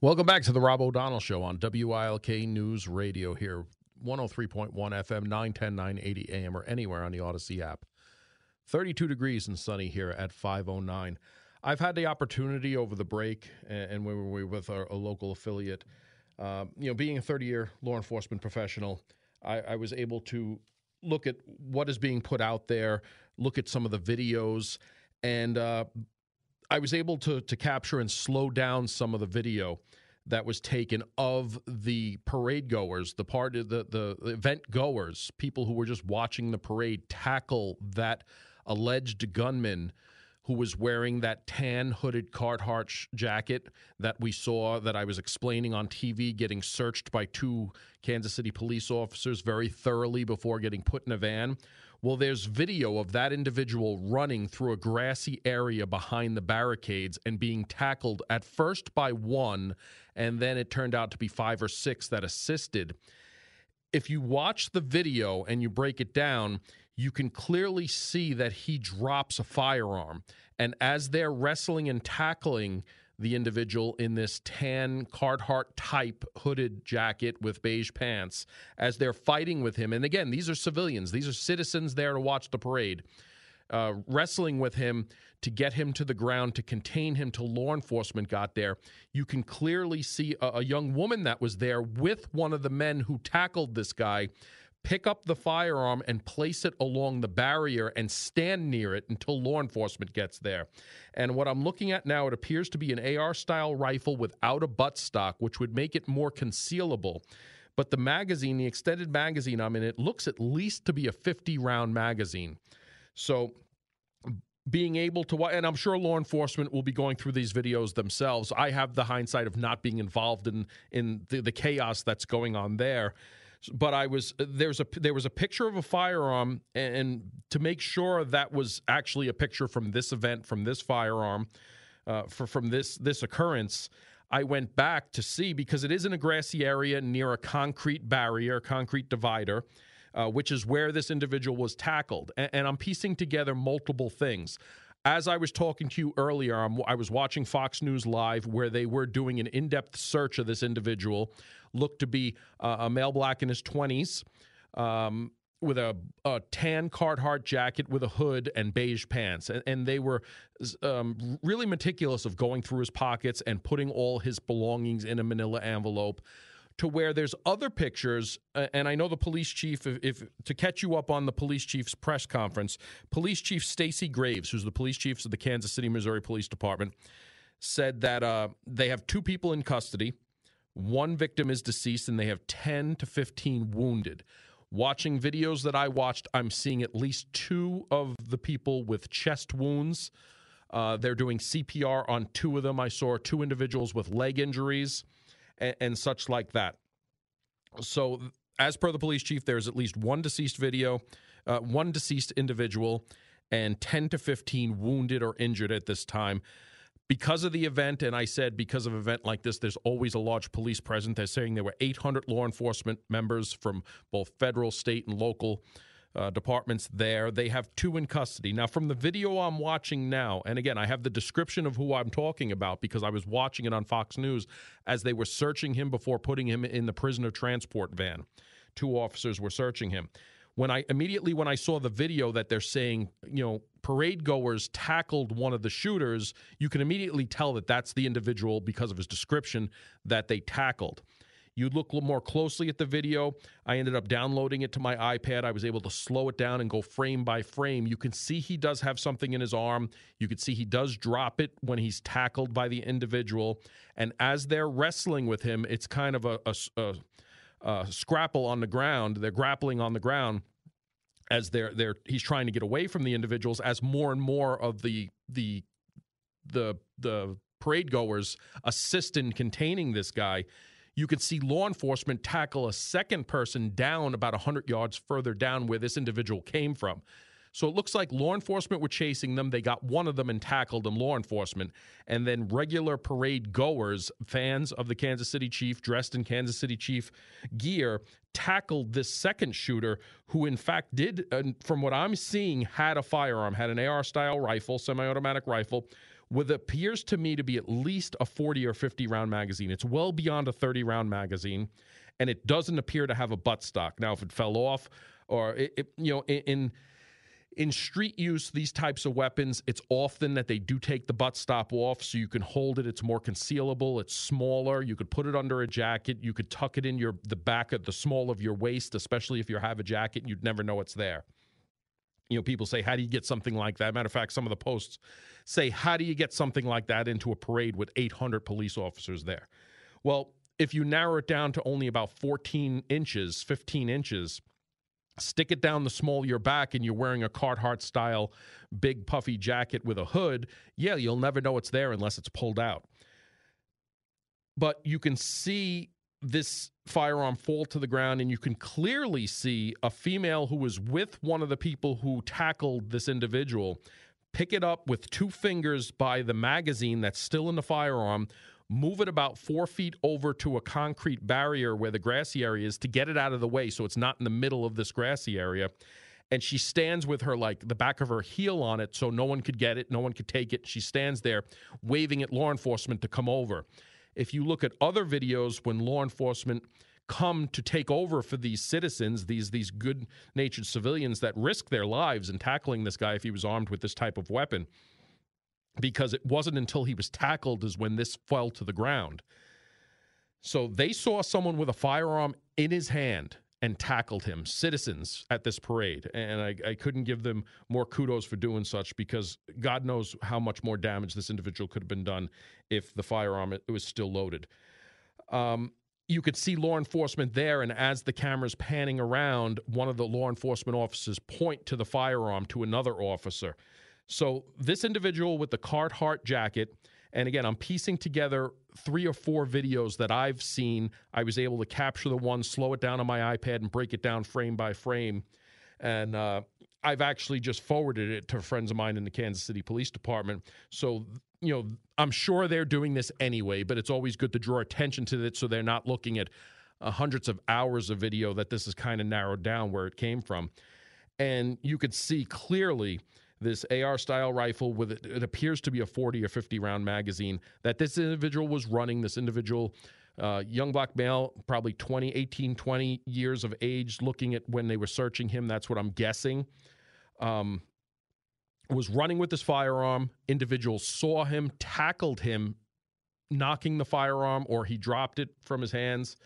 Welcome back to the Rob O'Donnell Show on WILK News Radio here, 103.1 FM, 910, 980 AM, or anywhere on the Audacy app. 32 degrees and sunny here at 509. I've had the opportunity over the break, and we were with a, a local affiliate. Uh, you know, being a 30 year law enforcement professional, I, I was able to look at what is being put out there, look at some of the videos, and uh, I was able to to capture and slow down some of the video that was taken of the parade goers, the part of the, the event goers, people who were just watching the parade tackle that alleged gunman who was wearing that tan hooded Carhartt jacket that we saw that I was explaining on TV getting searched by two Kansas City police officers very thoroughly before getting put in a van. Well, there's video of that individual running through a grassy area behind the barricades and being tackled at first by one, and then it turned out to be five or six that assisted. If you watch the video and you break it down, you can clearly see that he drops a firearm. And as they're wrestling and tackling the individual in this tan Carhartt type hooded jacket with beige pants as they're fighting with him. And again, these are civilians, these are citizens there to watch the parade. Uh, wrestling with him to get him to the ground to contain him till law enforcement got there. You can clearly see a, a young woman that was there with one of the men who tackled this guy pick up the firearm and place it along the barrier and stand near it until law enforcement gets there. And what I'm looking at now, it appears to be an AR style rifle without a buttstock, which would make it more concealable. But the magazine, the extended magazine I'm in, it looks at least to be a 50 round magazine. So being able to and I'm sure law enforcement will be going through these videos themselves. I have the hindsight of not being involved in in the, the chaos that's going on there but I was there's a there was a picture of a firearm, and, and, to make sure that was actually a picture from this event, from this firearm, uh, for from this this occurrence. I went back to see because it is in a grassy area near a concrete barrier, concrete divider. Uh, which is where this individual was tackled. And, and, I'm piecing together multiple things. As I was talking to you earlier, I'm, i was watching Fox News Live where they were doing an in depth search of this individual looked to be uh, a male black in his 20s. Um, with a, a, tan Carhartt jacket with a hood and beige pants. And, and they were um, really meticulous of going through his pockets and putting all his belongings in a manila envelope. To where there's other pictures, and I know the police chief. If, if to catch you up on the police chief's press conference, police chief Stacey Graves, who's the police chief of the Kansas City, Missouri Police Department, said that uh, they have two people in custody one victim is deceased and they have 10 to 15 wounded. Watching videos that I watched, I'm seeing at least two of the people with chest wounds. Uh, they're doing CPR on two of them. I saw two individuals with leg injuries and, and such like that. So, as per the police chief, there's at least one deceased video, uh, one deceased individual, and 10 to 15 wounded or injured at this time because of the event, and I said because of an event like this, there's always a large police presence. They're saying there were 800 law enforcement members from both federal, state, and local uh, departments there. They have two in custody. Now, from the video I'm watching now, and again, I have the description of who I'm talking about because I was watching it on Fox News as they were searching him before putting him in the prisoner transport van. Two officers were searching him when I immediately when I saw the video that they're saying, you know, parade goers tackled one of the shooters, you can immediately tell that that's the individual because of his description that they tackled. You look more closely at the video. I ended up downloading it to my iPad. I was able to slow it down and go frame by frame. You can see he does have something in his arm. You can see he does drop it when he's tackled by the individual. And as they're wrestling with him, it's kind of a, a, a uh, scrapple on the ground. They're grappling on the ground as they're they're he's trying to get away from the individuals as more and more of the the the the parade goers assist in containing this guy. You could see law enforcement tackle a second person down about 100 yards further down where this individual came from. So it looks like law enforcement were chasing them. They got one of them and tackled them, law enforcement. And then regular parade goers, fans of the Kansas City Chief, dressed in Kansas City Chief gear, tackled this second shooter who, in fact, did, uh, from what I'm seeing, had a firearm, had an AR style rifle, semi automatic rifle with appears to me to be at least a 40 or 50 round magazine. It's well beyond a 30 round magazine, and it doesn't appear to have a buttstock. Now, if it fell off, or it, it, you know, in in street use, these types of weapons, it's often that they do take the butt stop off so you can hold it. It's more concealable. It's smaller. You could put it under a jacket. You could tuck it in your the back of the small of your waist, especially if you have a jacket. You'd never know it's there. You know, people say, "How do you get something like that?" Matter of fact, some of the posts say, "How do you get something like that into a parade with 800 police officers there?" Well, if you narrow it down to only about 14 inches, 15 inches stick it down the small of your back and you're wearing a Carhartt style big puffy jacket with a hood, yeah, you'll never know it's there unless it's pulled out. But you can see this firearm fall to the ground and you can clearly see a female who was with one of the people who tackled this individual pick it up with two fingers by the magazine that's still in the firearm move it about four feet over to a concrete barrier where the grassy area is to get it out of the way so it's not in the middle of this grassy area. And she stands with her, like the back of her heel on it, so no one could get it, no one could take it. She stands there waving at law enforcement to come over. If you look at other videos when law enforcement come to take over for these citizens, these these good-natured civilians that risk their lives in tackling this guy if he was armed with this type of weapon because it wasn't until he was tackled is when this fell to the ground. So they saw someone with a firearm in his hand and tackled him, citizens at this parade. And I, I, couldn't give them more kudos for doing such because God knows how much more damage this individual could have been done if the firearm it was still loaded. Um, you could see law enforcement there, and as the camera's panning around, one of the law enforcement officers point to the firearm to another officer. So this individual with the Carhartt jacket, and again, I'm piecing together three or four videos that I've seen. I was able to capture the one, slow it down on my iPad, and break it down frame by frame. And uh, I've actually just forwarded it to friends of mine in the Kansas City Police Department. So, you know, I'm sure they're doing this anyway, but it's always good to draw attention to it so they're not looking at uh, hundreds of hours of video that this is kind of narrowed down where it came from. And you could see clearly this AR style rifle with it, it appears to be a 40 or 50 round magazine that this individual was running. This individual, uh, young black male, probably 20, 18, 20 years of age, looking at when they were searching him. That's what I'm guessing. Um, was running with this firearm. Individuals saw him, tackled him, knocking the firearm, or he dropped it from his hands.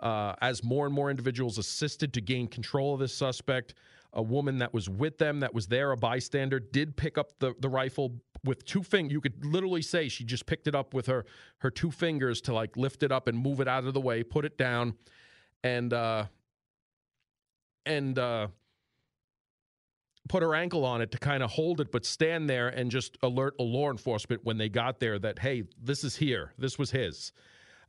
Uh, as more and more individuals assisted to gain control of this suspect, a woman that was with them, that was there, a bystander, did pick up the, the rifle with two fingers. You could literally say she just picked it up with her her two fingers to like lift it up and move it out of the way, put it down, and uh, and uh, put her ankle on it to kind of hold it, but stand there and just alert a law enforcement when they got there that hey, this is here, this was his.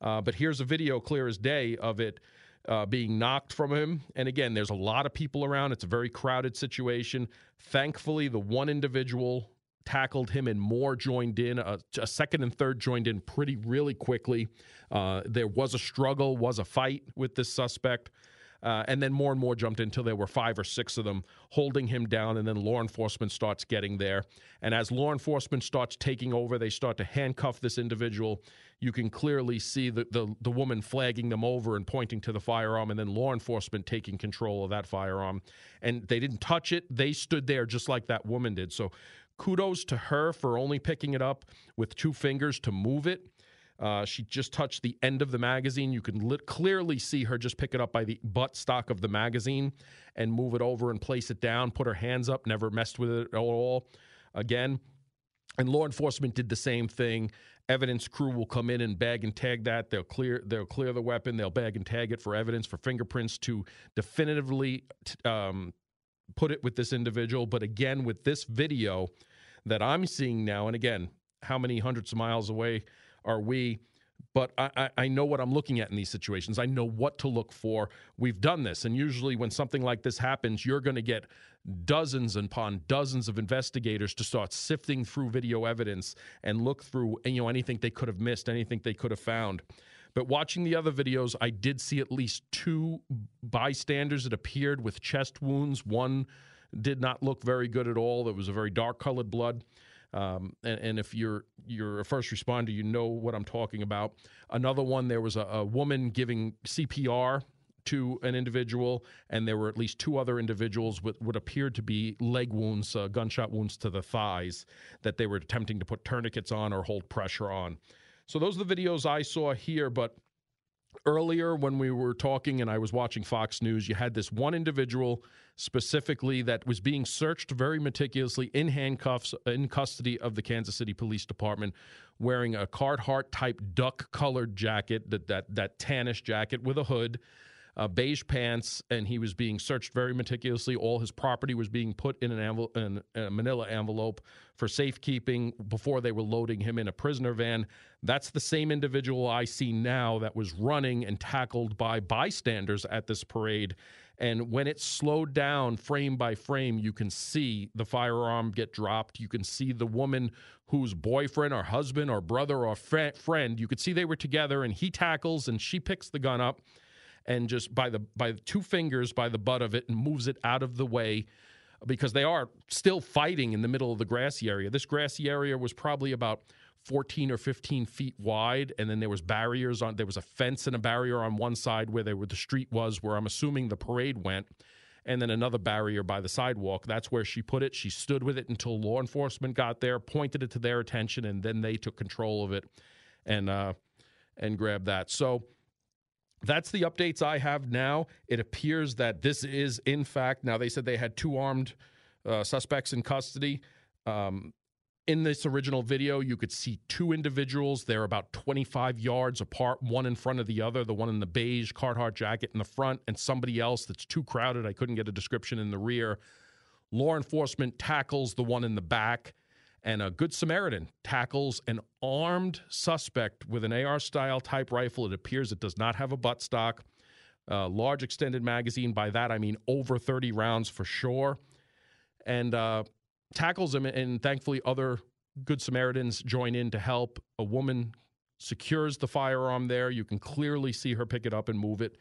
Uh, but here's a video, clear as day, of it uh, being knocked from him. And again, there's a lot of people around. It's a very crowded situation. Thankfully, the one individual tackled him and more joined in. A, a second and third joined in pretty, really quickly. Uh, there was a struggle, was a fight with this suspect. Uh, and then more and more jumped until there were five or six of them holding him down. And then law enforcement starts getting there. And as law enforcement starts taking over, they start to handcuff this individual. You can clearly see the, the, the woman flagging them over and pointing to the firearm, and then law enforcement taking control of that firearm. And they didn't touch it, they stood there just like that woman did. So kudos to her for only picking it up with two fingers to move it uh, she just touched the end of the magazine. You can li- clearly see her just pick it up by the butt stock of the magazine and move it over and place it down, put her hands up, never messed with it at all. Again, and law enforcement did the same thing. Evidence crew will come in and bag and tag that. They'll clear they'll clear the weapon. They'll bag and tag it for evidence for fingerprints to definitively um, put it with this individual. But again, with this video that I'm seeing now, and again, how many hundreds of miles away are we but I, I, know what I'm looking at in these situations. I know what to look for. We've done this, and usually when something like this happens, you're going to get dozens upon dozens of investigators to start sifting through video evidence and look through you know anything they could have missed, anything they could have found. But watching the other videos, I did see at least two bystanders that appeared with chest wounds. One did not look very good at all. It was a very dark colored blood. Um, and, and, if you're you're a first responder, you know what I'm talking about. Another one, there was a, a woman giving CPR to an individual, and there were at least two other individuals with what appeared to be leg wounds, uh, gunshot wounds to the thighs, that they were attempting to put tourniquets on or hold pressure on. So those are the videos I saw here, but earlier when we were talking and I was watching Fox News, you had this one individual specifically that was being searched very meticulously in handcuffs in custody of the Kansas City Police Department wearing a Carhartt type duck colored jacket that that that tannish jacket with a hood uh, beige pants, and he was being searched very meticulously. All his property was being put in an in a manila envelope for safekeeping before they were loading him in a prisoner van. That's the same individual I see now that was running and tackled by bystanders at this parade. And when it slowed down frame by frame, you can see the firearm get dropped. You can see the woman whose boyfriend or husband or brother or friend, you could see they were together, and he tackles and she picks the gun up and just by the by two fingers by the butt of it and moves it out of the way because they are still fighting in the middle of the grassy area. This grassy area was probably about 14 or 15 feet wide, and then there was barriers on. There was a fence and a barrier on one side where they were the street was, where I'm assuming the parade went, and then another barrier by the sidewalk. That's where she put it. She stood with it until law enforcement got there, pointed it to their attention, and then they took control of it and uh, and grabbed that. So that's the updates I have now. It appears that this is, in fact, now they said they had two armed uh, suspects in custody. Um, in this original video, you could see two individuals. They're about 25 yards apart, one in front of the other, the one in the beige Carhartt jacket in the front, and somebody else that's too crowded. I couldn't get a description in the rear. Law enforcement tackles the one in the back and a Good Samaritan tackles an armed suspect with an AR style type rifle. It appears it does not have a buttstock. Uh, large extended magazine. By that, I mean over 30 rounds for sure. And uh, tackles him, and thankfully, other Good Samaritans join in to help. A woman secures the firearm there. You can clearly see her pick it up and move it.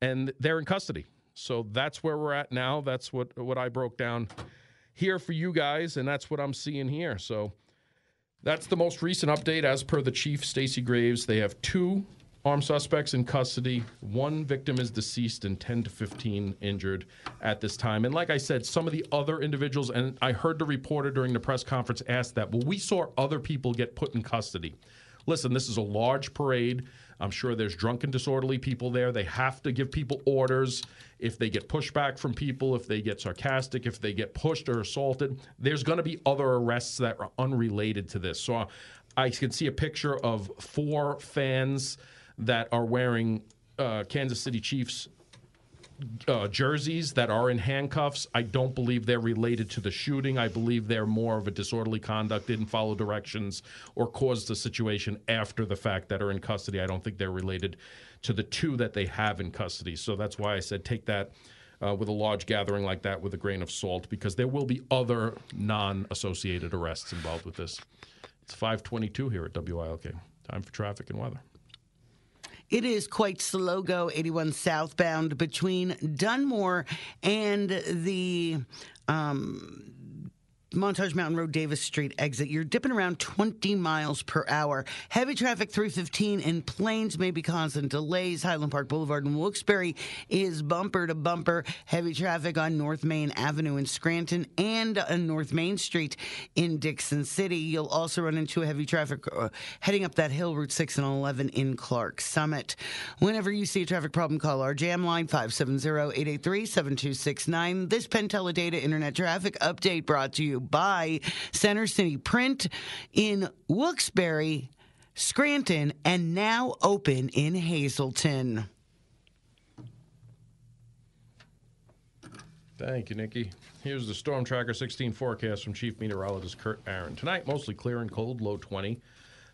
And they're in custody. So that's where we're at now. That's what, what I broke down here for you guys, and that's what I'm seeing here. So that's the most recent update. As per the chief, Stacey Graves, they have two armed suspects in custody. One victim is deceased and 10 to 15 injured at this time. And like I said, some of the other individuals, and I heard the reporter during the press conference ask that, well, we saw other people get put in custody. Listen, this is a large parade. I'm sure there's drunken, disorderly people there. They have to give people orders. If they get pushback from people, if they get sarcastic, if they get pushed or assaulted, there's going to be other arrests that are unrelated to this. So I can see a picture of four fans that are wearing uh, Kansas City Chiefs uh, jerseys that are in handcuffs. I don't believe they're related to the shooting. I believe they're more of a disorderly conduct, didn't follow directions, or caused the situation after the fact that are in custody. I don't think they're related to the two that they have in custody. So that's why I said take that. Uh, with a large gathering like that with a grain of salt because there will be other non-associated arrests involved with this. It's 522 here at WILK. Time for traffic and weather. It is quite slow go 81 southbound between Dunmore and the um, Montage Mountain Road, Davis Street exit. You're dipping around 20 miles per hour. Heavy traffic 315 in Plains may be causing delays. Highland Park Boulevard in Wilkes-Barre is bumper to bumper. Heavy traffic on North Main Avenue in Scranton and on North Main Street in Dickson City. You'll also run into heavy traffic uh, heading up that hill, Route 6 and 11 in Clark Summit. Whenever you see a traffic problem, call our jam line 570-883-7269. This Penn Teledata Internet Traffic Update brought to you by Center City Print in Wilkes-Barre, Scranton, and now open in Hazleton. Thank you, Nikki. Here's the Storm Tracker 16 forecast from Chief Meteorologist Kurt Aaron. Tonight, mostly clear and cold, low 20.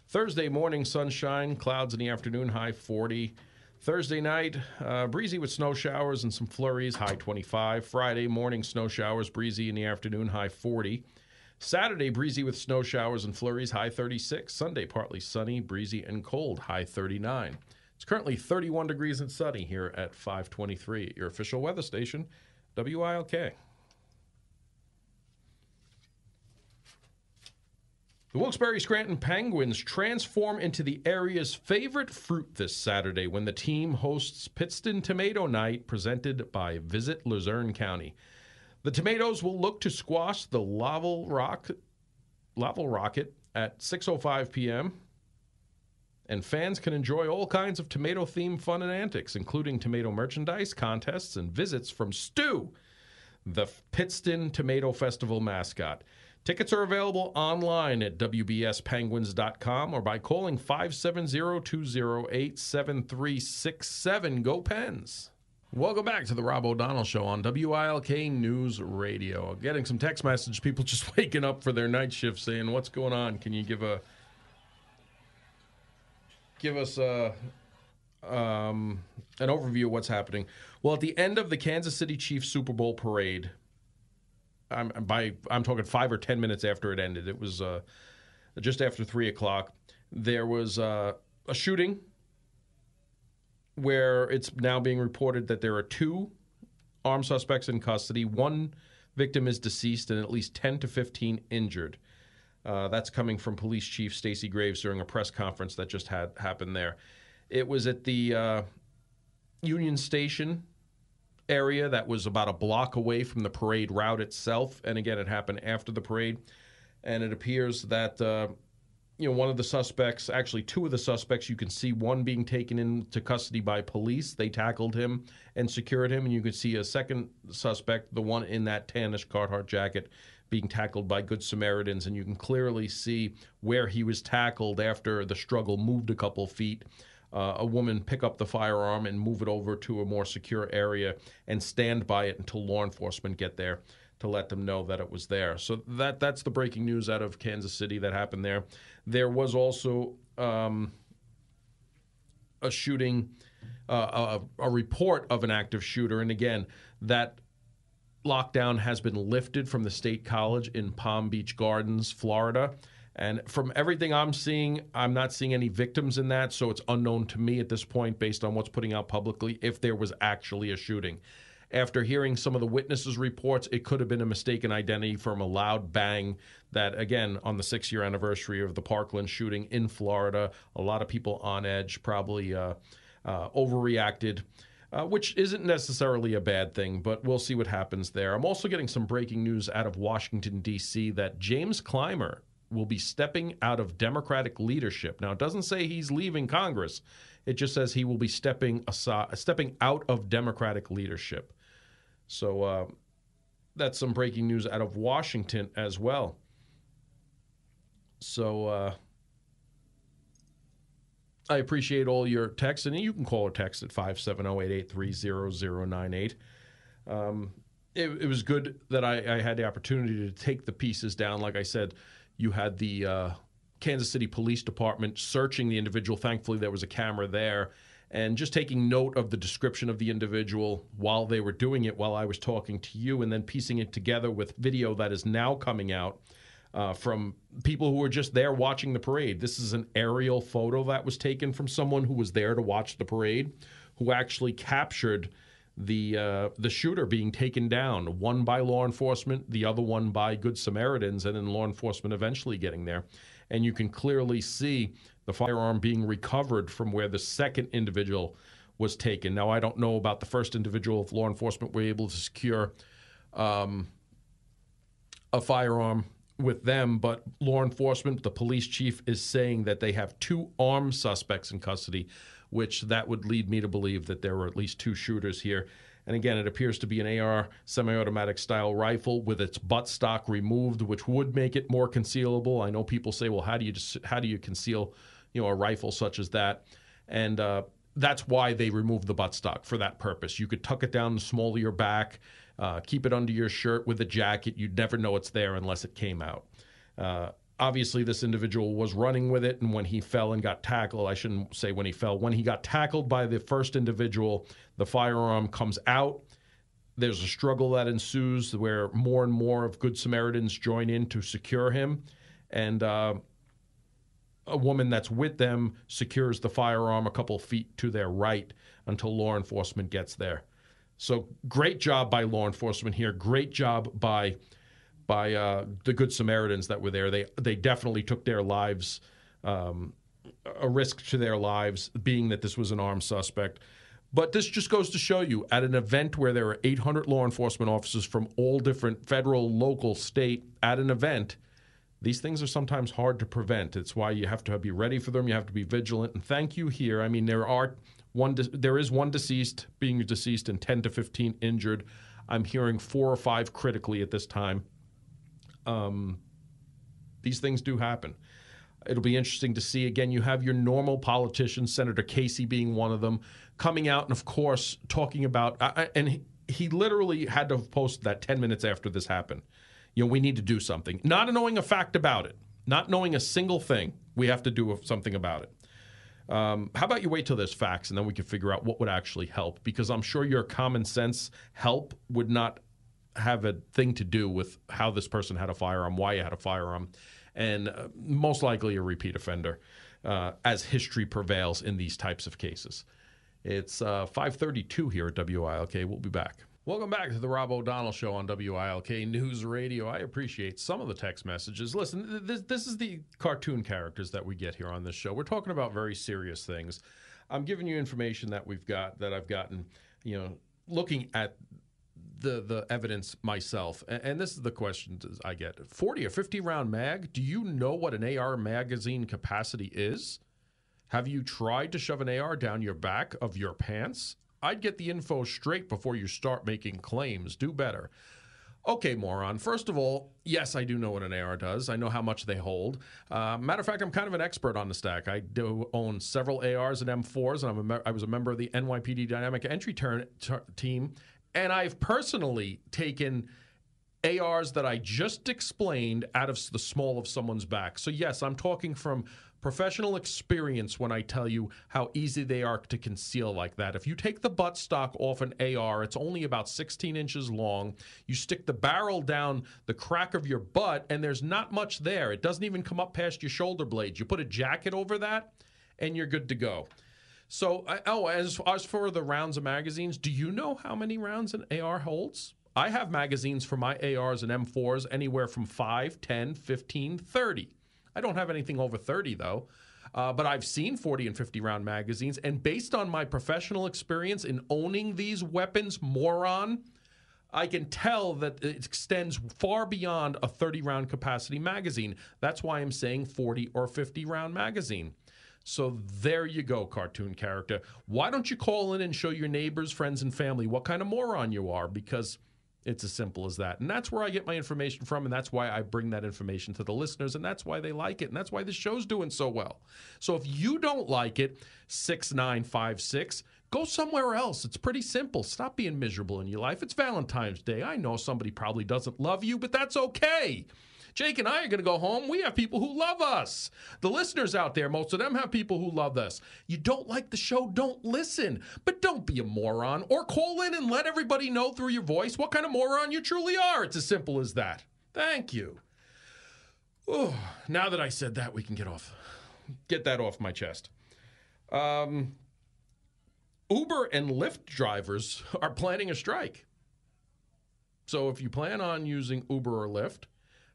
Thursday morning, sunshine, clouds in the afternoon, high 40. Thursday night, uh, breezy with snow showers and some flurries, high 25. Friday morning, snow showers, breezy in the afternoon, high 40. Saturday, breezy with snow showers and flurries, high 36. Sunday, partly sunny, breezy, and cold, high 39. It's currently 31 degrees and sunny here at 523, your official weather station, WILK. The Wilkes-Barre Scranton Penguins transform into the area's favorite fruit this Saturday when the team hosts Pittston Tomato Night presented by Visit Luzerne County. The Tomatoes will look to squash the Laval Rock Laval Rocket at 6:05 p.m. And fans can enjoy all kinds of tomato-themed fun and antics, including tomato merchandise, contests, and visits from Stew, the Pittston Tomato Festival mascot. Tickets are available online at WBSPenguins.com or by calling 570-208-7367. Go Pens! Welcome back to the Rob O'Donnell Show on WILK News Radio. Getting some text message, people just waking up for their night shift saying, what's going on? Can you give a... Give us a... Um, an overview of what's happening. Well, at the end of the Kansas City Chiefs Super Bowl parade, I'm by I'm talking five or ten minutes after it ended. It was uh, just after three o'clock. There was uh, a shooting where it's now being reported that there are two armed suspects in custody. One victim is deceased, and at least ten to fifteen injured. Uh, that's coming from Police Chief Stacey Graves during a press conference that just had happened there. It was at the uh, Union Station area that was about a block away from the parade route itself. And again, it happened after the parade. And it appears that, uh, you know, one of the suspects, actually two of the suspects, you can see one being taken into custody by police. They tackled him and secured him. And you could see a second suspect, the one in that tannish Carhartt jacket, being tackled by Good Samaritans. And you can clearly see where he was tackled after the struggle moved a couple feet uh, a woman pick up the firearm and move it over to a more secure area and stand by it until law enforcement get there to let them know that it was there. So that that's the breaking news out of Kansas City that happened there. There was also um, a shooting, uh, a, a report of an active shooter, and again that lockdown has been lifted from the state college in Palm Beach Gardens, Florida. And from everything I'm seeing, I'm not seeing any victims in that. So it's unknown to me at this point, based on what's putting out publicly, if there was actually a shooting. After hearing some of the witnesses' reports, it could have been a mistaken identity from a loud bang that, again, on the six year anniversary of the Parkland shooting in Florida, a lot of people on edge probably uh, uh, overreacted. Uh, which isn't necessarily a bad thing, but we'll see what happens there. I'm also getting some breaking news out of Washington, D.C., that James Clyburn will be stepping out of Democratic leadership. Now, it doesn't say he's leaving Congress. It just says he will be stepping aside, stepping out of Democratic leadership. So uh, that's some breaking news out of Washington as well. So uh, I appreciate all your texts, and you can call or text at 570-883-0098. Um, it, it, was good that I, I had the opportunity to take the pieces down. Like I said, you had the uh, Kansas City Police Department searching the individual. Thankfully, there was a camera there. And just taking note of the description of the individual while they were doing it, while I was talking to you, and then piecing it together with video that is now coming out uh, from people who were just there watching the parade. This is an aerial photo that was taken from someone who was there to watch the parade, who actually captured the uh, the shooter being taken down, one by law enforcement, the other one by Good Samaritans, and then law enforcement eventually getting there. And you can clearly see the firearm being recovered from where the second individual was taken. Now, I don't know about the first individual if law enforcement were able to secure um, a firearm with them, but law enforcement, the police chief, is saying that they have two armed suspects in custody which that would lead me to believe that there were at least two shooters here. And again, it appears to be an AR semi automatic style rifle with its buttstock removed, which would make it more concealable. I know people say, well, how do you, just, how do you conceal you know, a rifle such as that? And uh, that's why they removed the buttstock for that purpose. You could tuck it down the small of your back, uh, keep it under your shirt with a jacket. You'd never know it's there unless it came out. Uh, obviously this individual was running with it and when he fell and got tackled i shouldn't say when he fell when he got tackled by the first individual the firearm comes out. There's a struggle that ensues where more and more of good samaritans join in to secure him. And uh, a woman that's with them secures the firearm a couple feet to their right until law enforcement gets there. So great job by law enforcement here. Great job by by uh, the Good Samaritans that were there. They they definitely took their lives, um, a risk to their lives, being that this was an armed suspect. But this just goes to show you at an event where there are 800 law enforcement officers from all different federal, local, state at an event, these things are sometimes hard to prevent. It's why you have to be ready for them. You have to be vigilant. And thank you here. I mean, there are one, there is one deceased, being deceased, and 10 to 15 injured. I'm hearing four or five critically at this time. Um, these things do happen. It'll be interesting to see. Again, you have your normal politicians, Senator Casey being one of them, coming out and, of course, talking about, uh, and he, he literally had to post that 10 minutes after this happened. You know, we need to do something. Not knowing a fact about it, not knowing a single thing, we have to do something about it. Um, how about you wait till there's facts and then we can figure out what would actually help? Because I'm sure your common sense help would not have a thing to do with how this person had a firearm, why you had a firearm, and uh, most likely a repeat offender, uh, as history prevails in these types of cases. It's uh, 5:32 here at WILK. We'll be back. Welcome back to the Rob O'Donnell Show on WILK News Radio. I appreciate some of the text messages. Listen, this, this is the cartoon characters that we get here on this show. We're talking about very serious things. I'm giving you information that we've got that I've gotten, you know, looking at the the evidence myself. And, this is the question I get: 40 or 50 round mag. Do you know what an AR magazine capacity is? Have you tried to shove an AR down your back of your pants? I'd get the info straight before you start making claims. Do better. Okay, moron. First of all, yes, I do know what an AR does. I know how much they hold. Uh, matter of fact, I'm kind of an expert on the stack. I do own several ARs and M4s, and I'm me- I was a member of the NYPD Dynamic Entry ter- Team, and I've personally taken ARs that I just explained out of the small of someone's back. So, yes, I'm talking from professional experience when I tell you how easy they are to conceal like that. If you take the butt stock off an AR, it's only about 16 inches long. You stick the barrel down the crack of your butt, and there's not much there. It doesn't even come up past your shoulder blades. You put a jacket over that, and you're good to go. So, oh, as, as for the rounds of magazines, do you know how many rounds an AR holds? I have magazines for my ARs and M4s anywhere from 5, 10, 15, 30. I don't have anything over 30, though. Uh, but I've seen 40 and 50 round magazines. And based on my professional experience in owning these weapons, moron, I can tell that it extends far beyond a 30 round capacity magazine. That's why I'm saying 40 or 50 round magazine. So there you go, cartoon character. Why don't you call in and show your neighbors, friends, and family what kind of moron you are? Because it's as simple as that. And that's where I get my information from. And that's why I bring that information to the listeners. And that's why they like it. And that's why the show's doing so well. So if you don't like it, 6956, go somewhere else. It's pretty simple. Stop being miserable in your life. It's Valentine's Day. I know somebody probably doesn't love you, but that's okay. Jake and I are going to go home. We have people who love us. The listeners out there, most of them have people who love us. You don't like the show, don't listen. But don't be a moron or call in and let everybody know through your voice what kind of moron you truly are. It's as simple as that. Thank you. Oh, now that I said that, we can get off get that off my chest. Um, Uber and Lyft drivers are planning a strike. So if you plan on using Uber or Lyft,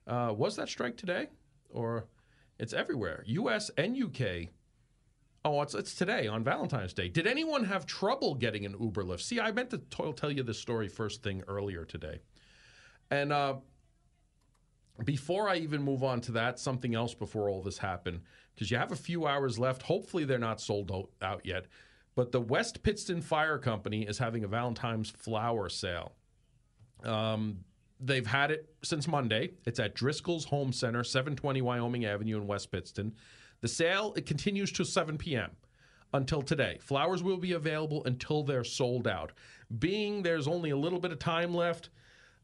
uh, was that strike today? Or it's everywhere, US and UK. Oh, it's, it's today on Valentine's Day. Did anyone have trouble getting an Uber Lyft? See, I meant to t- tell you this story first thing earlier today. And uh, before I even move on to that, something else before all this happened, because you have a few hours left. Hopefully, they're not sold out yet. But the West Pittston Fire Company is having a Valentine's flower sale. Um, They've had it since Monday. It's at Driscoll's Home Center, 720 Wyoming Avenue in West Pittston. The sale it continues till 7 p.m. until today. Flowers will be available until they're sold out. Being there's only a little bit of time left,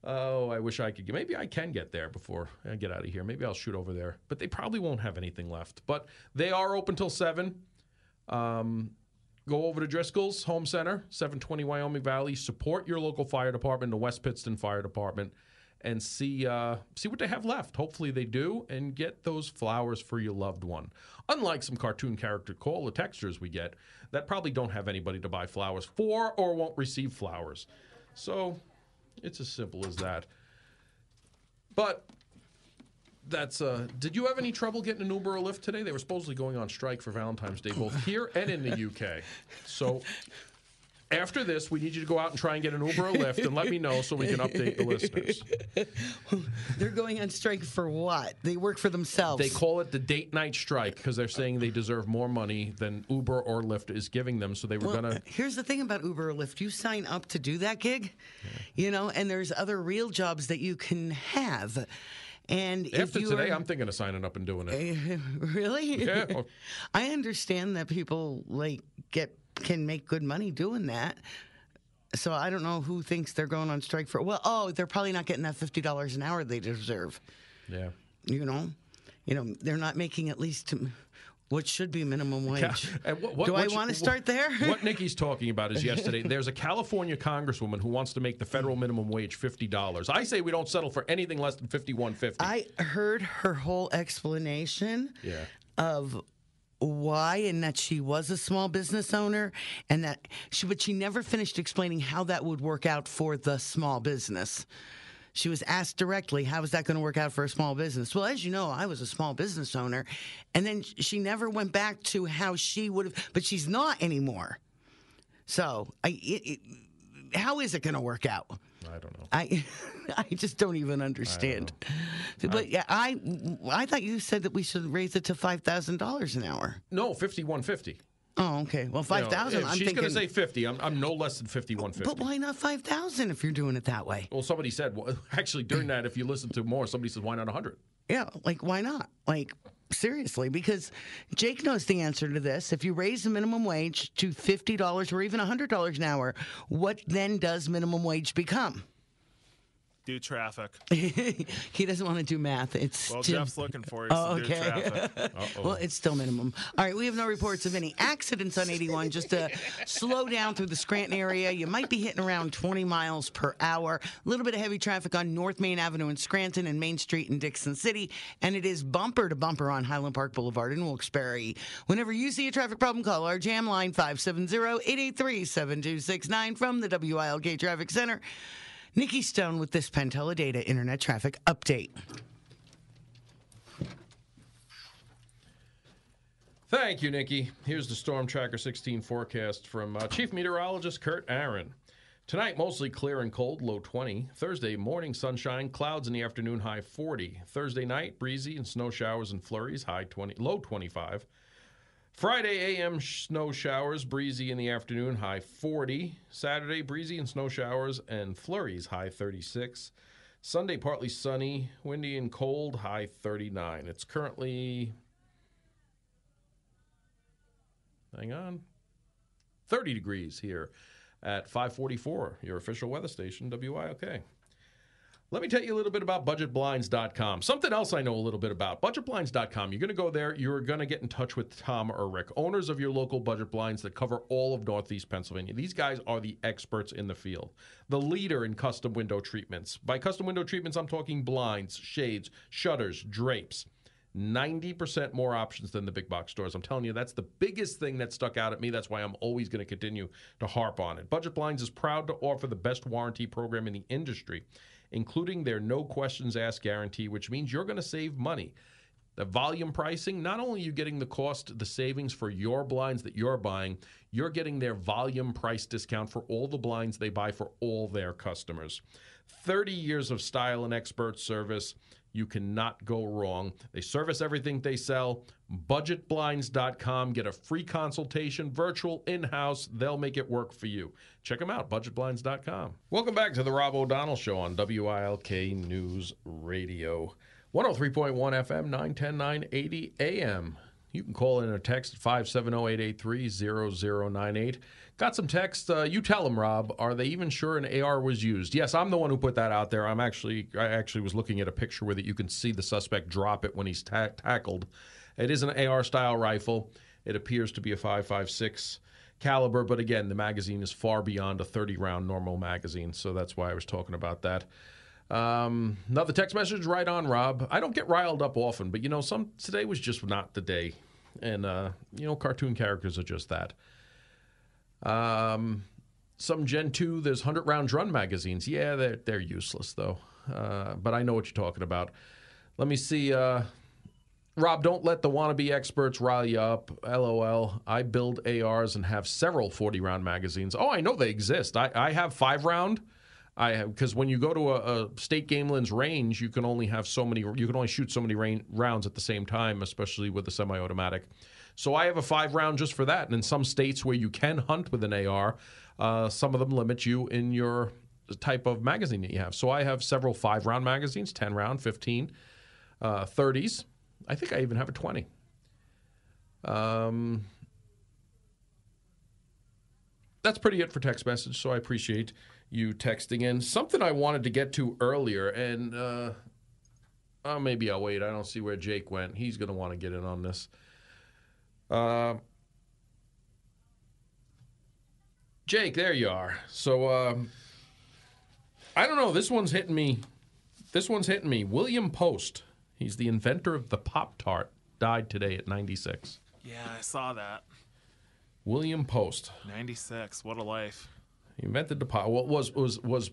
oh, I wish I could. Maybe I can get there before I get out of here. Maybe I'll shoot over there. But they probably won't have anything left. But they are open till 7. Um, go over to Driscoll's Home Center, 720 Wyoming Valley. Support your local fire department, the West Pittston Fire Department and see uh, see what they have left. Hopefully they do, and get those flowers for your loved one. Unlike some cartoon character call the textures we get that probably don't have anybody to buy flowers for or won't receive flowers. So it's as simple as that. But that's. Uh, did you have any trouble getting an Uber or Lyft today? They were supposedly going on strike for Valentine's Day, both here and in the UK. So after this, we need you to go out and try and get an Uber or Lyft and let me know so we can update the listeners. They're going on strike for what? They work for themselves. They call it the date night strike because they're saying they deserve more money than Uber or Lyft is giving them. So they were Well, going to. Uh, here's the thing about Uber or Lyft. You sign up to do that gig, you know, and there's other real jobs that you can have. And if After today, I'm thinking of signing up and doing it. really, Yeah. I understand that people like get can make good money doing that. So I don't know who thinks they're going on strike for. Well, oh, they're probably not getting that fifty dollars an hour they deserve. Yeah. You know, you know, they're not making at least what should be minimum wage. And what- what- Do I want to start there? What Nikki's talking about is yesterday. There's a California congresswoman who wants to make the federal minimum wage fifty dollars. I say we don't settle for anything less than fifty one fifty. I heard her whole explanation Yeah. of why and that she was a small business owner and that she but she never finished explaining how that would work out for the small business. She was asked directly, how is that going to work out for a small business? Well, as you know, I was a small business owner. And then she never went back to how she would have, but she's not anymore. So, I, it, it, how is it going to work out? I don't know. I I just don't even understand. But yeah, I I thought you said that we should raise it to five thousand dollars an hour. No, fifty one fifty. Oh, okay. Well, five thousand. I'm She's thinking. going to say fifty. I'm, I'm no less than fifty one fifty. but why not five thousand if you're doing it that way? Well, somebody said. Well, actually, during that, if you listen to more, somebody says, "Why not hundred? Yeah, like why not? Like seriously, because Jake knows the answer to this. If you raise the minimum wage to fifty dollars or even hundred dollars an hour, what then does minimum wage become? Do traffic. he doesn't want to do math. It's Well, still- Jeff's looking for us Oh, to do okay. traffic. Well, it's still minimum. All right, we have no reports of any accidents on 81. Just to slow down through the Scranton area. You might be hitting around 20 miles per hour. A little bit of heavy traffic on North Main Avenue in Scranton and Main Street in Dickson City. And it is bumper to bumper on Highland Park Boulevard in Wilkes-Barre. Whenever you see a traffic problem, call our jam line 570-883-7269 from the WILK Traffic Center. Nikki Stone with this Penn Teledata Internet Traffic Update. Thank you, Nikki. Here's the Storm Tracker 16 forecast from uh, Chief Meteorologist Kurt Aaron. Tonight, mostly clear and cold, low 20. Thursday morning, sunshine, clouds in the afternoon, high 40. Thursday night, breezy and snow showers and flurries, high 20, low 25. Friday AM snow showers, breezy in the afternoon, high 40. Saturday, breezy and snow showers and flurries, high 36. Sunday, partly sunny, windy and cold, high 39. It's currently hang on 30 degrees here at 544 your official weather station WILK let me tell you a little bit about budgetblinds.com something else i know a little bit about budgetblinds.com you're going to go there you're going to get in touch with tom or rick owners of your local budget blinds that cover all of northeast pennsylvania these guys are the experts in the field the leader in custom window treatments by custom window treatments i'm talking blinds shades shutters drapes 90% more options than the big box stores. I'm telling you, that's the biggest thing that stuck out at me. That's why I'm always going to continue to harp on it. Budget Blinds is proud to offer the best warranty program in the industry, including their no questions asked guarantee, which means you're going to save money. The volume pricing, not only are you getting the cost, the savings for your blinds that you're buying, you're getting their volume price discount for all the blinds they buy for all their customers. 30 years of style and expert service. You cannot go wrong. They service everything they sell. Budgetblinds.com. Get a free consultation, virtual, in house. They'll make it work for you. Check them out, budgetblinds.com. Welcome back to the Rob O'Donnell Show on WILK News Radio. 103.1 FM, 910, 980 AM. You can call in or text 570-883-0098. Got some text. Uh, you tell them, Rob. Are they even sure an AR was used? Yes, I'm the one who put that out there. I'm actually, I actually was looking at a picture where that you can see the suspect drop it when he's ta- tackled. It is an AR style rifle. It appears to be a 5.56 caliber, but again, the magazine is far beyond a 30 round normal magazine, so that's why I was talking about that. Um, another text message, right on, Rob. I don't get riled up often, but you know, some today was just not the day, and uh, you know, cartoon characters are just that. Um, some Gen two, there's hundred round drum magazines. Yeah, they're they're useless though. uh, but I know what you're talking about. Let me see. Uh, Rob, don't let the wannabe experts rile you up. LOL. I build ARs and have several 40 round magazines. Oh, I know they exist. I, I have five round. I have because when you go to a, a state gamelands range, you can only have so many. You can only shoot so many rain, rounds at the same time, especially with a semi-automatic. So I have a five round just for that. And in some states where you can hunt with an AR, uh, some of them limit you in your type of magazine that you have. So I have several five round magazines, 10 round, 15, uh, 30s. I think I even have a 20. Um, that's pretty it for text message. So I appreciate you texting in. Something I wanted to get to earlier, and uh, oh, maybe I'll wait. I don't see where Jake went. He's going to want to get in on this. Uh, Jake, there you are. So um, I don't know. This one's hitting me. This one's hitting me. William Post. He's the inventor of the Pop Tart. Died today at 96. Yeah, I saw that. William Post. 96. What a life. He invented the pop. What was was was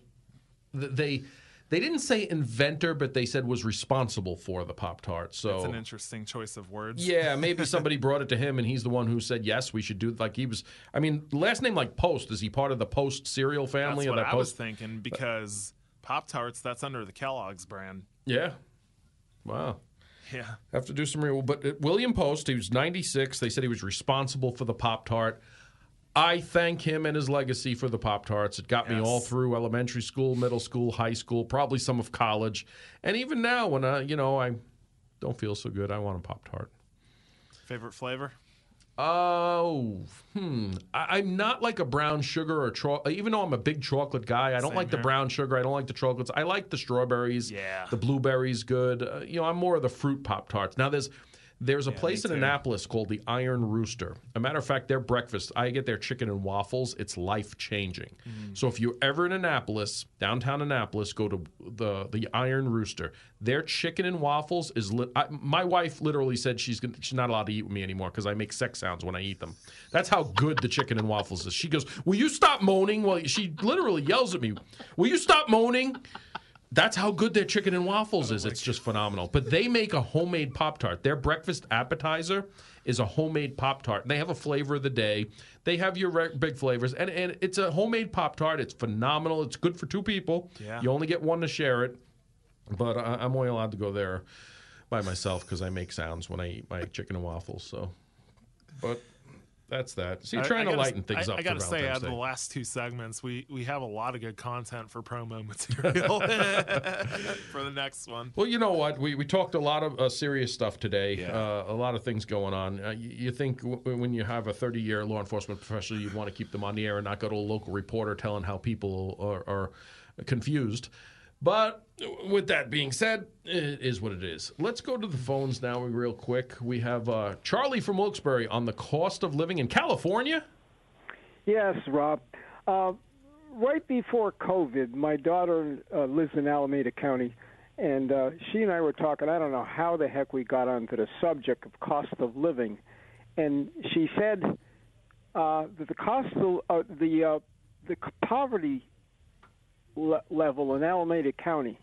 they they didn't say inventor, but they said was responsible for the Pop Tart. So It's an interesting choice of words. yeah, maybe somebody brought it to him, and he's the one who said yes, we should do. Like he was. I mean, last name like Post. Is he part of the Post cereal family? That's or what that I was thinking because Pop Tarts, that's under the Kellogg's brand. Yeah. Wow. Yeah. Have to do some real. But uh, William Post, he was 96. They said he was responsible for the Pop Tart. I thank him and his legacy for the Pop Tarts. It got me all through elementary school, middle school, high school, probably some of college, and even now when I, you know, I don't feel so good, I want a Pop Tart. Favorite flavor? Oh, hmm. I, I'm not like a brown sugar or cho- even though I'm a big chocolate guy. I don't Same like the brown sugar. I don't like the chocolates. I like the strawberries. Yeah. The blueberries, good. Uh, you know, I'm more of the fruit pop tarts. Now there's. There's a place in too. Annapolis called the Iron Rooster. A matter of fact, their breakfast, I get their chicken and waffles. It's life changing. Mm. So if you're ever in Annapolis, downtown Annapolis, go to the the Iron Rooster. Their chicken and waffles is lit. I, my wife literally said she's gonna, she's not allowed to eat with me anymore because I make sex sounds when I eat them. That's how good the chicken and waffles is. She goes, "Will you stop moaning?" Well, she literally yells at me, "Will you stop moaning?" That's how good their chicken and waffles is. It's just phenomenal. But they make a homemade Pop Tart. Their breakfast appetizer is a homemade Pop Tart. They have a flavor of the day. They have your re- big flavors, and, and it's a homemade Pop Tart. It's phenomenal. It's good for two people. Yeah. You only get one to share it. But I, I'm only allowed to go there by myself because I make sounds when I eat my chicken and waffles. So, but that's that. So you're trying I to gotta- lighten things I, up. I gotta say, out of the last two segments, we we have a lot of good content for promo material for the next one. Well, you know what? We, we talked a lot of uh, serious stuff today. Yeah. Uh, a lot of things going on. Uh, you, you think w- when you have a 30 year law enforcement professional, you'd want to keep them on the air and not go to a local reporter telling how people are, are confused. But with that being said, it is what it is. Let's go to the phones now, real quick. We have uh, Charlie from Wilkes-Barre on the cost of living in California. Yes, Rob. Uh, right before COVID, my daughter uh, lives in Alameda County, and uh, she and I were talking. I don't know how the heck we got onto the subject of cost of living, and she said uh, that the cost of uh, the the poverty le- level in Alameda County,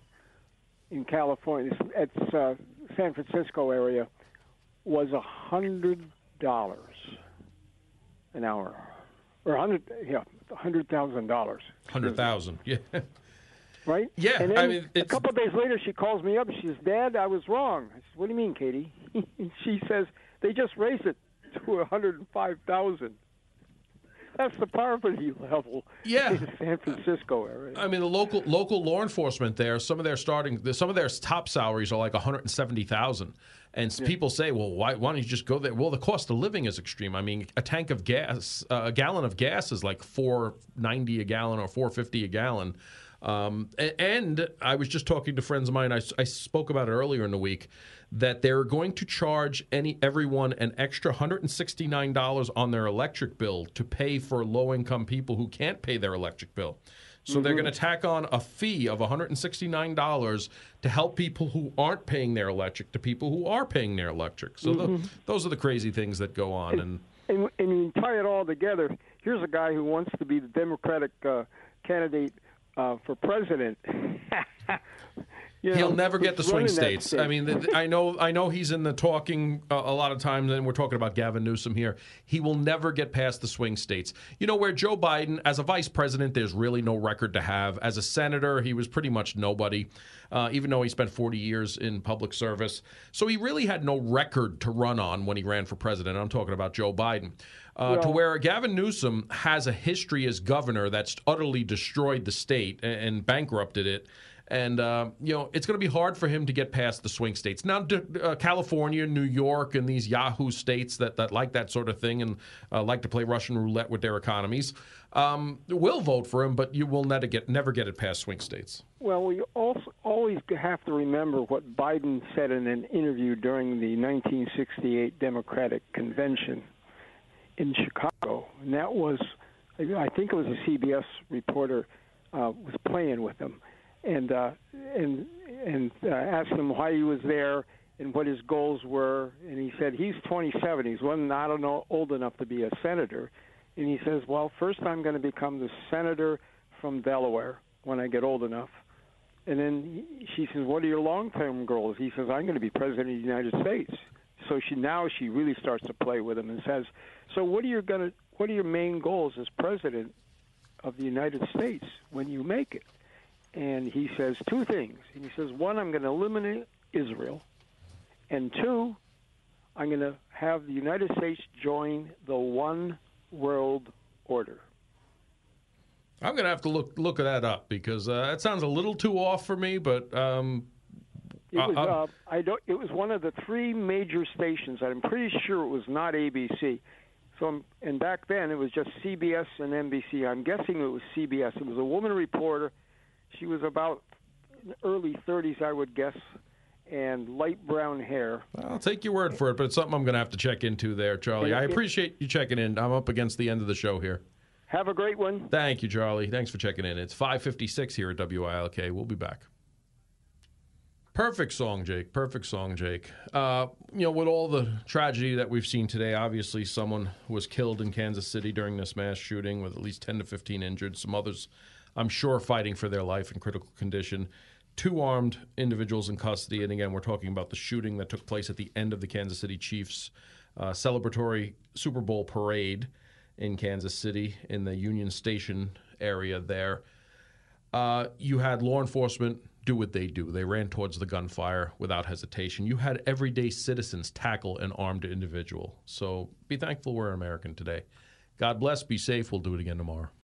in California, it's, uh, San Francisco area, was a hundred dollars an hour, or hundred, yeah, hundred thousand dollars. 100000 Yeah. Right? Yeah, And then I mean, a couple of days later, she calls me up. She says, "Dad, I was wrong." I said, "What do you mean, Katie?" she says, "They just raised it to a hundred and five thousand. That's the poverty level Yeah. in San Francisco area." I mean, the local local law enforcement there, some of their starting, some of their top salaries are like one hundred and seventy thousand. And s people say, well, why, why don't you just go there? Well, the cost of living is extreme. I mean, a tank of gas, uh, a gallon of gas is like four ninety a gallon or four fifty a gallon. Um, and I was just talking to friends of mine. I spoke about it earlier in the week that they're going to charge any everyone an extra hundred and sixty nine dollars on their electric bill to pay for low income people who can't pay their electric bill. So they're going to tack on a fee of $169 to help people who aren't paying their electric to people who are paying their electric. So the, those are the crazy things that go on. And and, and you tie it all together. Here's a guy who wants to be the Democratic uh, candidate uh, for president. You know, He'll never get the swing states. State. I mean, I know, I know he's in the talking uh, a lot of times, and we're talking about Gavin Newsom here. He will never get past the swing states. You know, where Joe Biden, as a vice president, there's really no record to have. As a senator, he was pretty much nobody, uh, even though he spent 40 years in public service. So he really had no record to run on when he ran for president. I'm talking about Joe Biden. Uh, well, to where Gavin Newsom has a history as governor that's utterly destroyed the state and, and bankrupted it and uh, you know it's going to be hard for him to get past the swing states. Now, uh, California, New York, and these Yahoo states that, that like that sort of thing and uh, like to play Russian roulette with their economies um, will vote for him, but you will never get never get it past swing states. Well, we also always have to remember what Biden said in an interview during the 1968 Democratic Convention in Chicago, and that was, I think it was a CBS reporter uh, was playing with him and uh, and and uh, asked him why he was there and what his goals were. And he said he's 27. He's one not old enough to be a senator. And he says, well, first I'm going to become the senator from Delaware when I get old enough. And then she says, "What are your long-term goals?" He says, "I'm going to be president of the United States." So she now she really starts to play with him and says, "So what are you going to? What are your main goals as president of the United States when you make it?" and he says two things. And He says, one, I'm going to eliminate Israel, and two, I'm going to have the United States join the one world order. I'm going to have to look look that up because uh, that sounds a little too off for me. But um, it uh, was uh, uh, I don't. It was one of the three major stations. I'm pretty sure it was not ABC. So, I'm, and back then it was just CBS and NBC. I'm guessing it was CBS. It was a woman reporter she was about early 30s, I would guess, and light brown hair. I'll take your word for it, but it's something I'm going to have to check into there, Charlie. I appreciate you checking in. I'm up against the end of the show here. Have a great one. Thank you, Charlie. Thanks for checking in. It's 5:56 here at WILK. We'll be back. Perfect song, Jake. Perfect song, Jake. Uh, you know, with all the tragedy that we've seen today, obviously someone was killed in Kansas City during this mass shooting, with at least 10 to 15 injured. Some others I'm sure, fighting for their life in critical condition. Two armed individuals in custody. And again, we're talking about the shooting that took place at the end of the Kansas City Chiefs uh, celebratory Super Bowl parade in Kansas City in the Union Station area there. Uh, you had law enforcement do what they do. They ran towards the gunfire without hesitation. You had everyday citizens tackle an armed individual. So be thankful we're American today. God bless. Be safe. We'll do it again tomorrow.